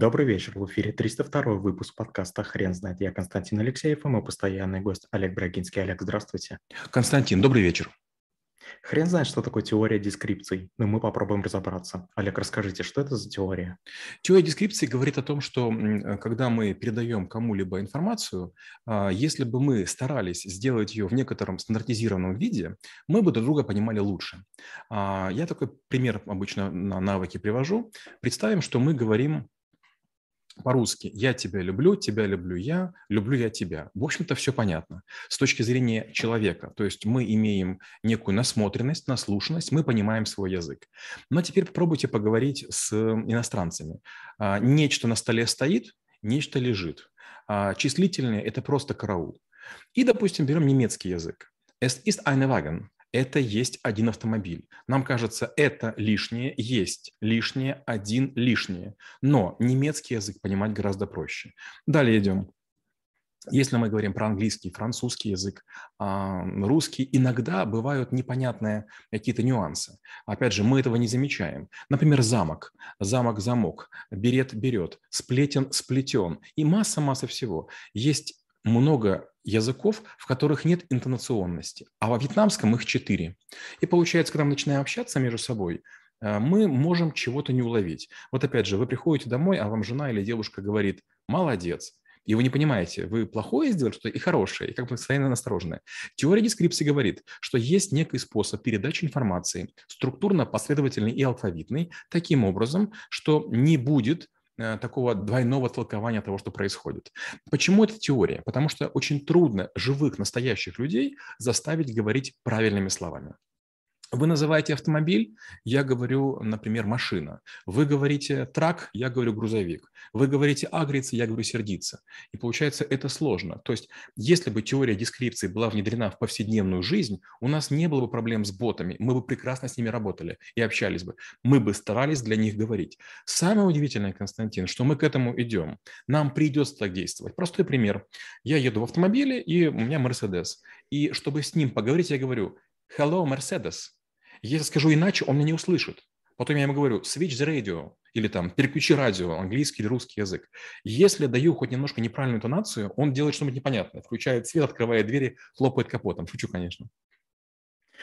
Добрый вечер. В эфире 302 выпуск подкаста «Хрен знает». Я Константин Алексеев и мой постоянный гость Олег Брагинский. Олег, здравствуйте. Константин, добрый вечер. Хрен знает, что такое теория дескрипций, но мы попробуем разобраться. Олег, расскажите, что это за теория? Теория дескрипций говорит о том, что когда мы передаем кому-либо информацию, а, если бы мы старались сделать ее в некотором стандартизированном виде, мы бы друг друга понимали лучше. А, я такой пример обычно на навыке привожу. Представим, что мы говорим по-русски «я тебя люблю», «тебя люблю я», «люблю я тебя». В общем-то, все понятно. С точки зрения человека, то есть мы имеем некую насмотренность, наслушанность, мы понимаем свой язык. Но теперь попробуйте поговорить с иностранцами. А, нечто на столе стоит, нечто лежит. А, числительное – это просто караул. И, допустим, берем немецкий язык. Es ist eine Wagen это есть один автомобиль. Нам кажется, это лишнее, есть лишнее, один лишнее. Но немецкий язык понимать гораздо проще. Далее идем. Если мы говорим про английский, французский язык, а, русский, иногда бывают непонятные какие-то нюансы. Опять же, мы этого не замечаем. Например, замок. Замок – замок. Берет – берет. Сплетен – сплетен. И масса-масса всего. Есть много языков, в которых нет интонационности, а во вьетнамском их четыре. И получается, когда мы начинаем общаться между собой, э, мы можем чего-то не уловить. Вот опять же, вы приходите домой, а вам жена или девушка говорит «молодец», и вы не понимаете, вы плохое сделали что-то и хорошее, и как бы постоянно настороженное. Теория дескрипции говорит, что есть некий способ передачи информации, структурно последовательный и алфавитный, таким образом, что не будет такого двойного толкования того, что происходит. Почему это теория? Потому что очень трудно живых, настоящих людей заставить говорить правильными словами. Вы называете автомобиль, я говорю, например, машина. Вы говорите трак, я говорю грузовик. Вы говорите агриться, я говорю сердиться. И получается, это сложно. То есть, если бы теория дескрипции была внедрена в повседневную жизнь, у нас не было бы проблем с ботами. Мы бы прекрасно с ними работали и общались бы. Мы бы старались для них говорить. Самое удивительное, Константин, что мы к этому идем. Нам придется так действовать. Простой пример. Я еду в автомобиле, и у меня Мерседес. И чтобы с ним поговорить, я говорю, hello, Mercedes. Если скажу иначе, он меня не услышит. Потом я ему говорю, switch the radio, или там переключи радио, английский или русский язык. Если даю хоть немножко неправильную интонацию, он делает что-нибудь непонятное, включает свет, открывает двери, хлопает капотом. Шучу, конечно.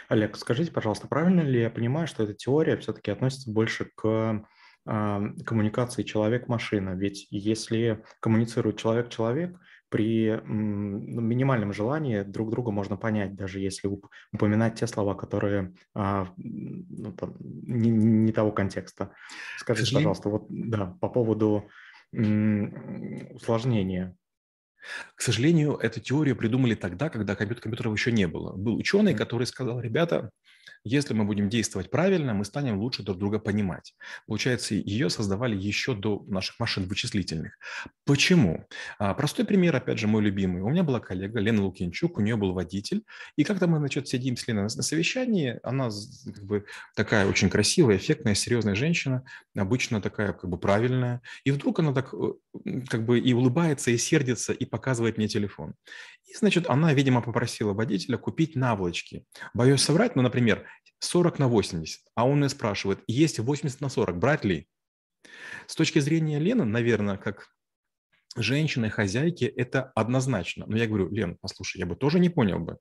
Олег, скажите, пожалуйста, правильно ли я понимаю, что эта теория все-таки относится больше к э, коммуникации человек-машина? Ведь если коммуницирует человек-человек, при ну, минимальном желании друг друга можно понять, даже если упоминать те слова, которые а, ну, там, не, не того контекста. Скажите, пожалуйста, вот да, по поводу усложнения. К сожалению, эту теорию придумали тогда, когда компьютеров еще не было. Был ученый, который сказал, ребята, если мы будем действовать правильно, мы станем лучше друг друга понимать. Получается, ее создавали еще до наших машин вычислительных. Почему? А, простой пример, опять же, мой любимый. У меня была коллега Лена Лукинчук, у нее был водитель. И как-то мы, значит, сидим с Леной на совещании. Она как бы такая очень красивая, эффектная, серьезная женщина, обычно такая как бы правильная. И вдруг она так э, как бы и улыбается, и сердится, и показывает мне телефон. И, значит, она, видимо, попросила водителя купить наволочки. Боюсь соврать, но, например, 40 на 80. А он меня спрашивает, есть 80 на 40, брать ли? С точки зрения Лены, наверное, как женщины, хозяйки, это однозначно. Но я говорю, Лен, послушай, я бы тоже не понял бы.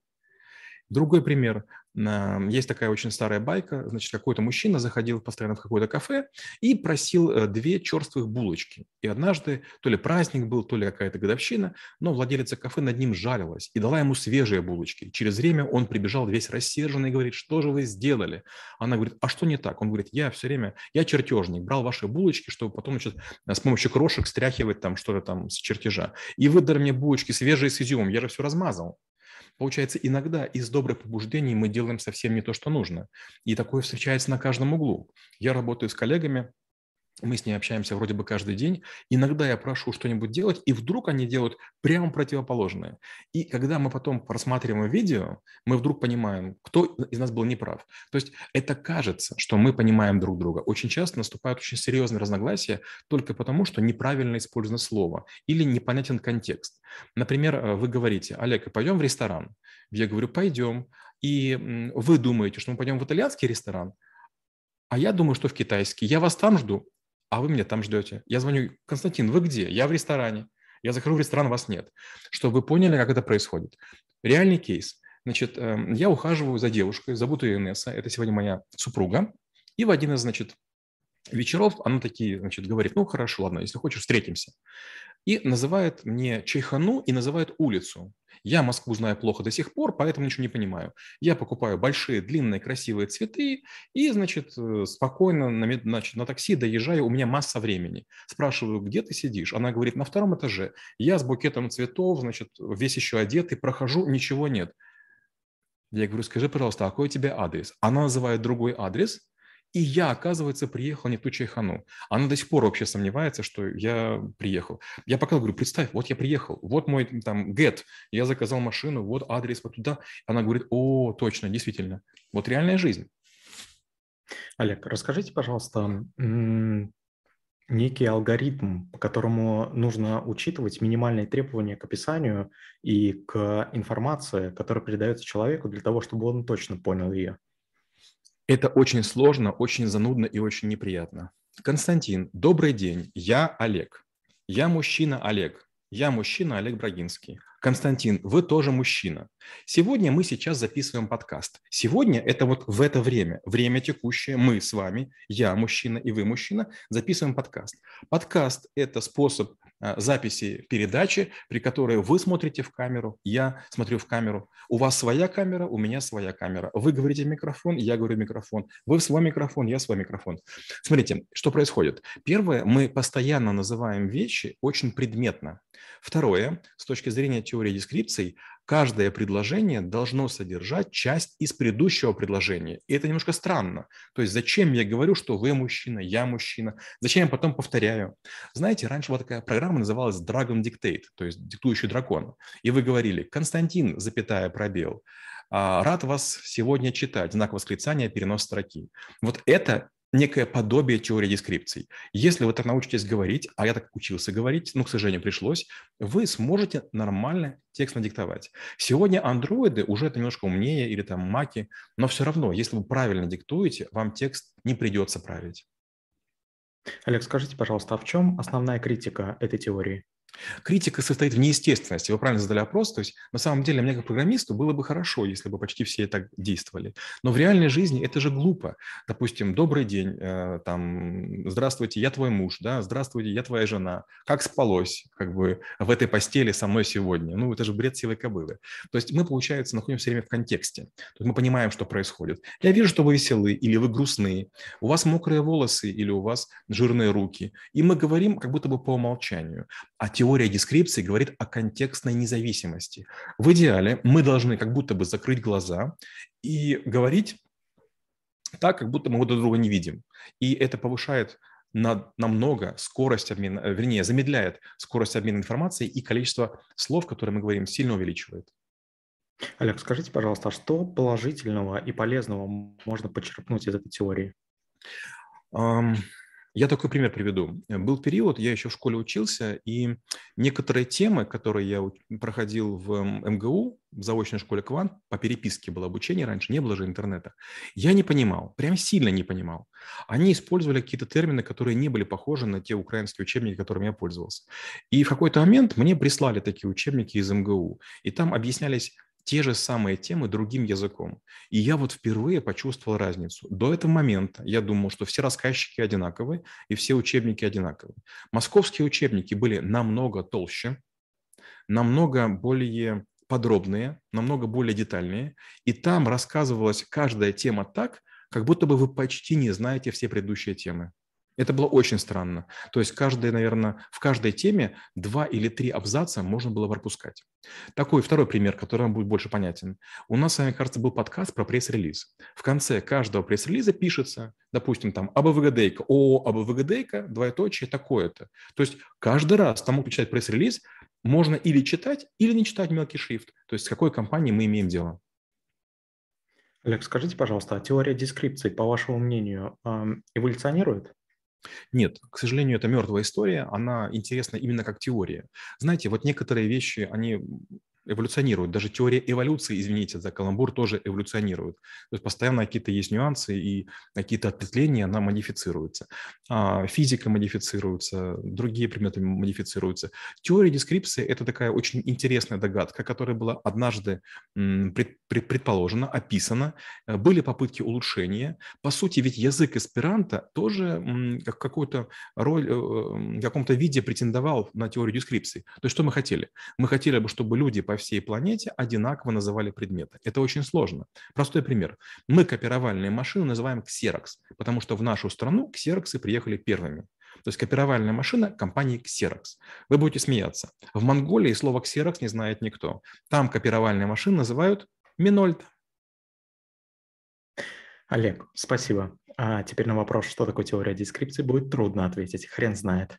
Другой пример. Есть такая очень старая байка. Значит, какой-то мужчина заходил постоянно в какое-то кафе и просил э, две черствых булочки. И однажды то ли праздник был, то ли какая-то годовщина, но владелица кафе над ним жалилась и дала ему свежие булочки. Через время он прибежал весь рассерженный и говорит, что же вы сделали? Она говорит, а что не так? Он говорит, я все время, я чертежник, брал ваши булочки, чтобы потом значит, с помощью крошек стряхивать там что-то там с чертежа. И вы дали мне булочки свежие с изюмом, я же все размазал. Получается, иногда из добрых побуждений мы делаем совсем не то, что нужно. И такое встречается на каждом углу. Я работаю с коллегами, мы с ней общаемся вроде бы каждый день. Иногда я прошу что-нибудь делать, и вдруг они делают прямо противоположное. И когда мы потом просматриваем видео, мы вдруг понимаем, кто из нас был неправ. То есть это кажется, что мы понимаем друг друга. Очень часто наступают очень серьезные разногласия только потому, что неправильно использовано слово или непонятен контекст. Например, э, вы говорите, Олег, пойдем в ресторан. Я говорю, пойдем. И вы думаете, что мы пойдем в итальянский ресторан, а я думаю, что в китайский. Я вас там жду. А вы меня там ждете. Я звоню, Константин, вы где? Я в ресторане. Я захожу в ресторан, вас нет. Чтобы вы поняли, как это происходит. Реальный кейс. Значит, эм, я ухаживаю за девушкой, зовут ее Инесса, это сегодня моя супруга. И в один из, значит, вечеров она такие, значит, говорит, ну хорошо, ладно, если хочешь, встретимся. И называет мне Чайхану и называет улицу. Я Москву знаю плохо до сих пор, поэтому ничего не понимаю. Я покупаю большие, длинные, красивые цветы и, значит, э, спокойно на, значит, на такси доезжаю, у меня масса времени. Спрашиваю, где ты сидишь? Она говорит, на втором этаже. Я с букетом цветов, значит, весь еще одетый, прохожу, ничего нет. Я говорю, скажи, пожалуйста, а какой у тебя адрес? Она называет другой адрес, и я, оказывается, приехал не в ту чайхану. Она до сих пор вообще сомневается, что я приехал. Я пока говорю, представь, вот я приехал, вот мой там get, я заказал машину, вот адрес вот туда. Она говорит, о, точно, действительно, вот реальная жизнь. Олег, расскажите, пожалуйста, некий алгоритм, по которому нужно учитывать минимальные требования к описанию и к информации, которая передается человеку для того, чтобы он точно понял ее. Это очень сложно, очень занудно и очень неприятно. Константин, добрый день, я Олег. Я мужчина Олег. Я мужчина Олег Брагинский. Константин, вы тоже мужчина. Сегодня мы сейчас записываем подкаст. Сегодня это вот в это время, время текущее, мы с вами, я мужчина и вы мужчина, записываем подкаст. Подкаст – это способ записи передачи, при которой вы смотрите в камеру, я смотрю в камеру. У вас своя камера, у меня своя камера. Вы говорите микрофон, я говорю микрофон. Вы в свой микрофон, я в свой микрофон. Смотрите, что происходит. Первое, мы постоянно называем вещи очень предметно. Второе, с точки зрения теории дескрипций, каждое предложение должно содержать часть из предыдущего предложения. И это немножко странно. То есть зачем я говорю, что вы мужчина, я мужчина? Зачем я потом повторяю? Знаете, раньше была такая программа, называлась Dragon Dictate, то есть диктующий дракон. И вы говорили, Константин, запятая, пробел, «А, рад вас сегодня читать, знак восклицания, перенос строки. Вот это некое подобие теории дескрипций. Если вы так научитесь говорить, а я так учился говорить, но, к сожалению, пришлось, вы сможете нормально текст надиктовать. Сегодня андроиды уже это немножко умнее или там маки, но все равно, если вы правильно диктуете, вам текст не придется править. Олег, скажите, пожалуйста, а в чем основная критика этой теории? Критика состоит в неестественности. Вы правильно задали вопрос. То есть на самом деле мне как программисту было бы хорошо, если бы почти все так действовали. Но в реальной жизни это же глупо. Допустим, добрый день, э, там, здравствуйте, я твой муж, да, здравствуйте, я твоя жена. Как спалось, как бы в этой постели со мной сегодня? Ну, это же бред силой кобылы. То есть мы, получается, находимся все время в контексте. То есть мы понимаем, что происходит. Я вижу, что вы веселы или вы грустные, у вас мокрые волосы или у вас жирные руки. И мы говорим как будто бы по умолчанию. А теория теория дескрипции говорит о контекстной независимости. В идеале мы должны как будто бы закрыть глаза и говорить так, как будто мы друг друга не видим. И это повышает на, намного скорость обмена, э, вернее, замедляет скорость обмена информацией и количество слов, которые мы говорим, сильно увеличивает. Олег, скажите, пожалуйста, а что положительного и полезного можно почерпнуть из этой теории? Um, я такой пример приведу. Был период, я еще в школе учился, и некоторые темы, которые я проходил в МГУ, в заочной школе Квант, по переписке было обучение раньше, не было же интернета, я не понимал, прям сильно не понимал. Они использовали какие-то термины, которые не были похожи на те украинские учебники, которыми я пользовался. И в какой-то момент мне прислали такие учебники из МГУ, и там объяснялись те же самые темы другим языком. И я вот впервые почувствовал разницу. До этого момента я думал, что все рассказчики одинаковые и все учебники одинаковые. Московские учебники были намного толще, намного более подробные, намного более детальные. И там рассказывалась каждая тема так, как будто бы вы почти не знаете все предыдущие темы. Это было очень странно. То есть каждый, наверное, в каждой теме два или три абзаца можно было пропускать. Такой второй пример, который вам будет больше понятен. У нас с вами, кажется, был подкаст про пресс-релиз. В конце каждого пресс-релиза пишется, допустим, там АБВГДейка, о, АБВГДейка, двоеточие, такое-то. То есть каждый раз тому, кто читает пресс-релиз, можно или читать, или не читать мелкий шрифт. То есть с какой компанией мы имеем дело. Олег, скажите, пожалуйста, а теория дескрипции, по вашему мнению, эволюционирует? Нет, к сожалению, это мертвая история, она интересна именно как теория. Знаете, вот некоторые вещи, они эволюционирует. Даже теория эволюции, извините за каламбур, тоже эволюционирует. То есть постоянно какие-то есть нюансы и какие-то ответвления, она модифицируется. А, физика модифицируется, другие предметы модифицируются. Теория дескрипции – это такая очень интересная догадка, которая была однажды предположена, описана. Были попытки улучшения. По сути, ведь язык эсперанто тоже как какую-то роль, э, в каком-то виде претендовал на теорию дескрипции. То есть что мы хотели? Мы хотели бы, чтобы люди по всей планете одинаково называли предметы. Это очень сложно. Простой пример. Мы копировальные машины называем Xerox, потому что в нашу страну ксероксы приехали первыми. То есть копировальная машина компании Xerox. Вы будете смеяться. В Монголии слово Xerox не знает никто. Там копировальные машины называют Минольт. Олег, спасибо. А теперь на вопрос, что такое теория дескрипции, будет трудно ответить. Хрен знает.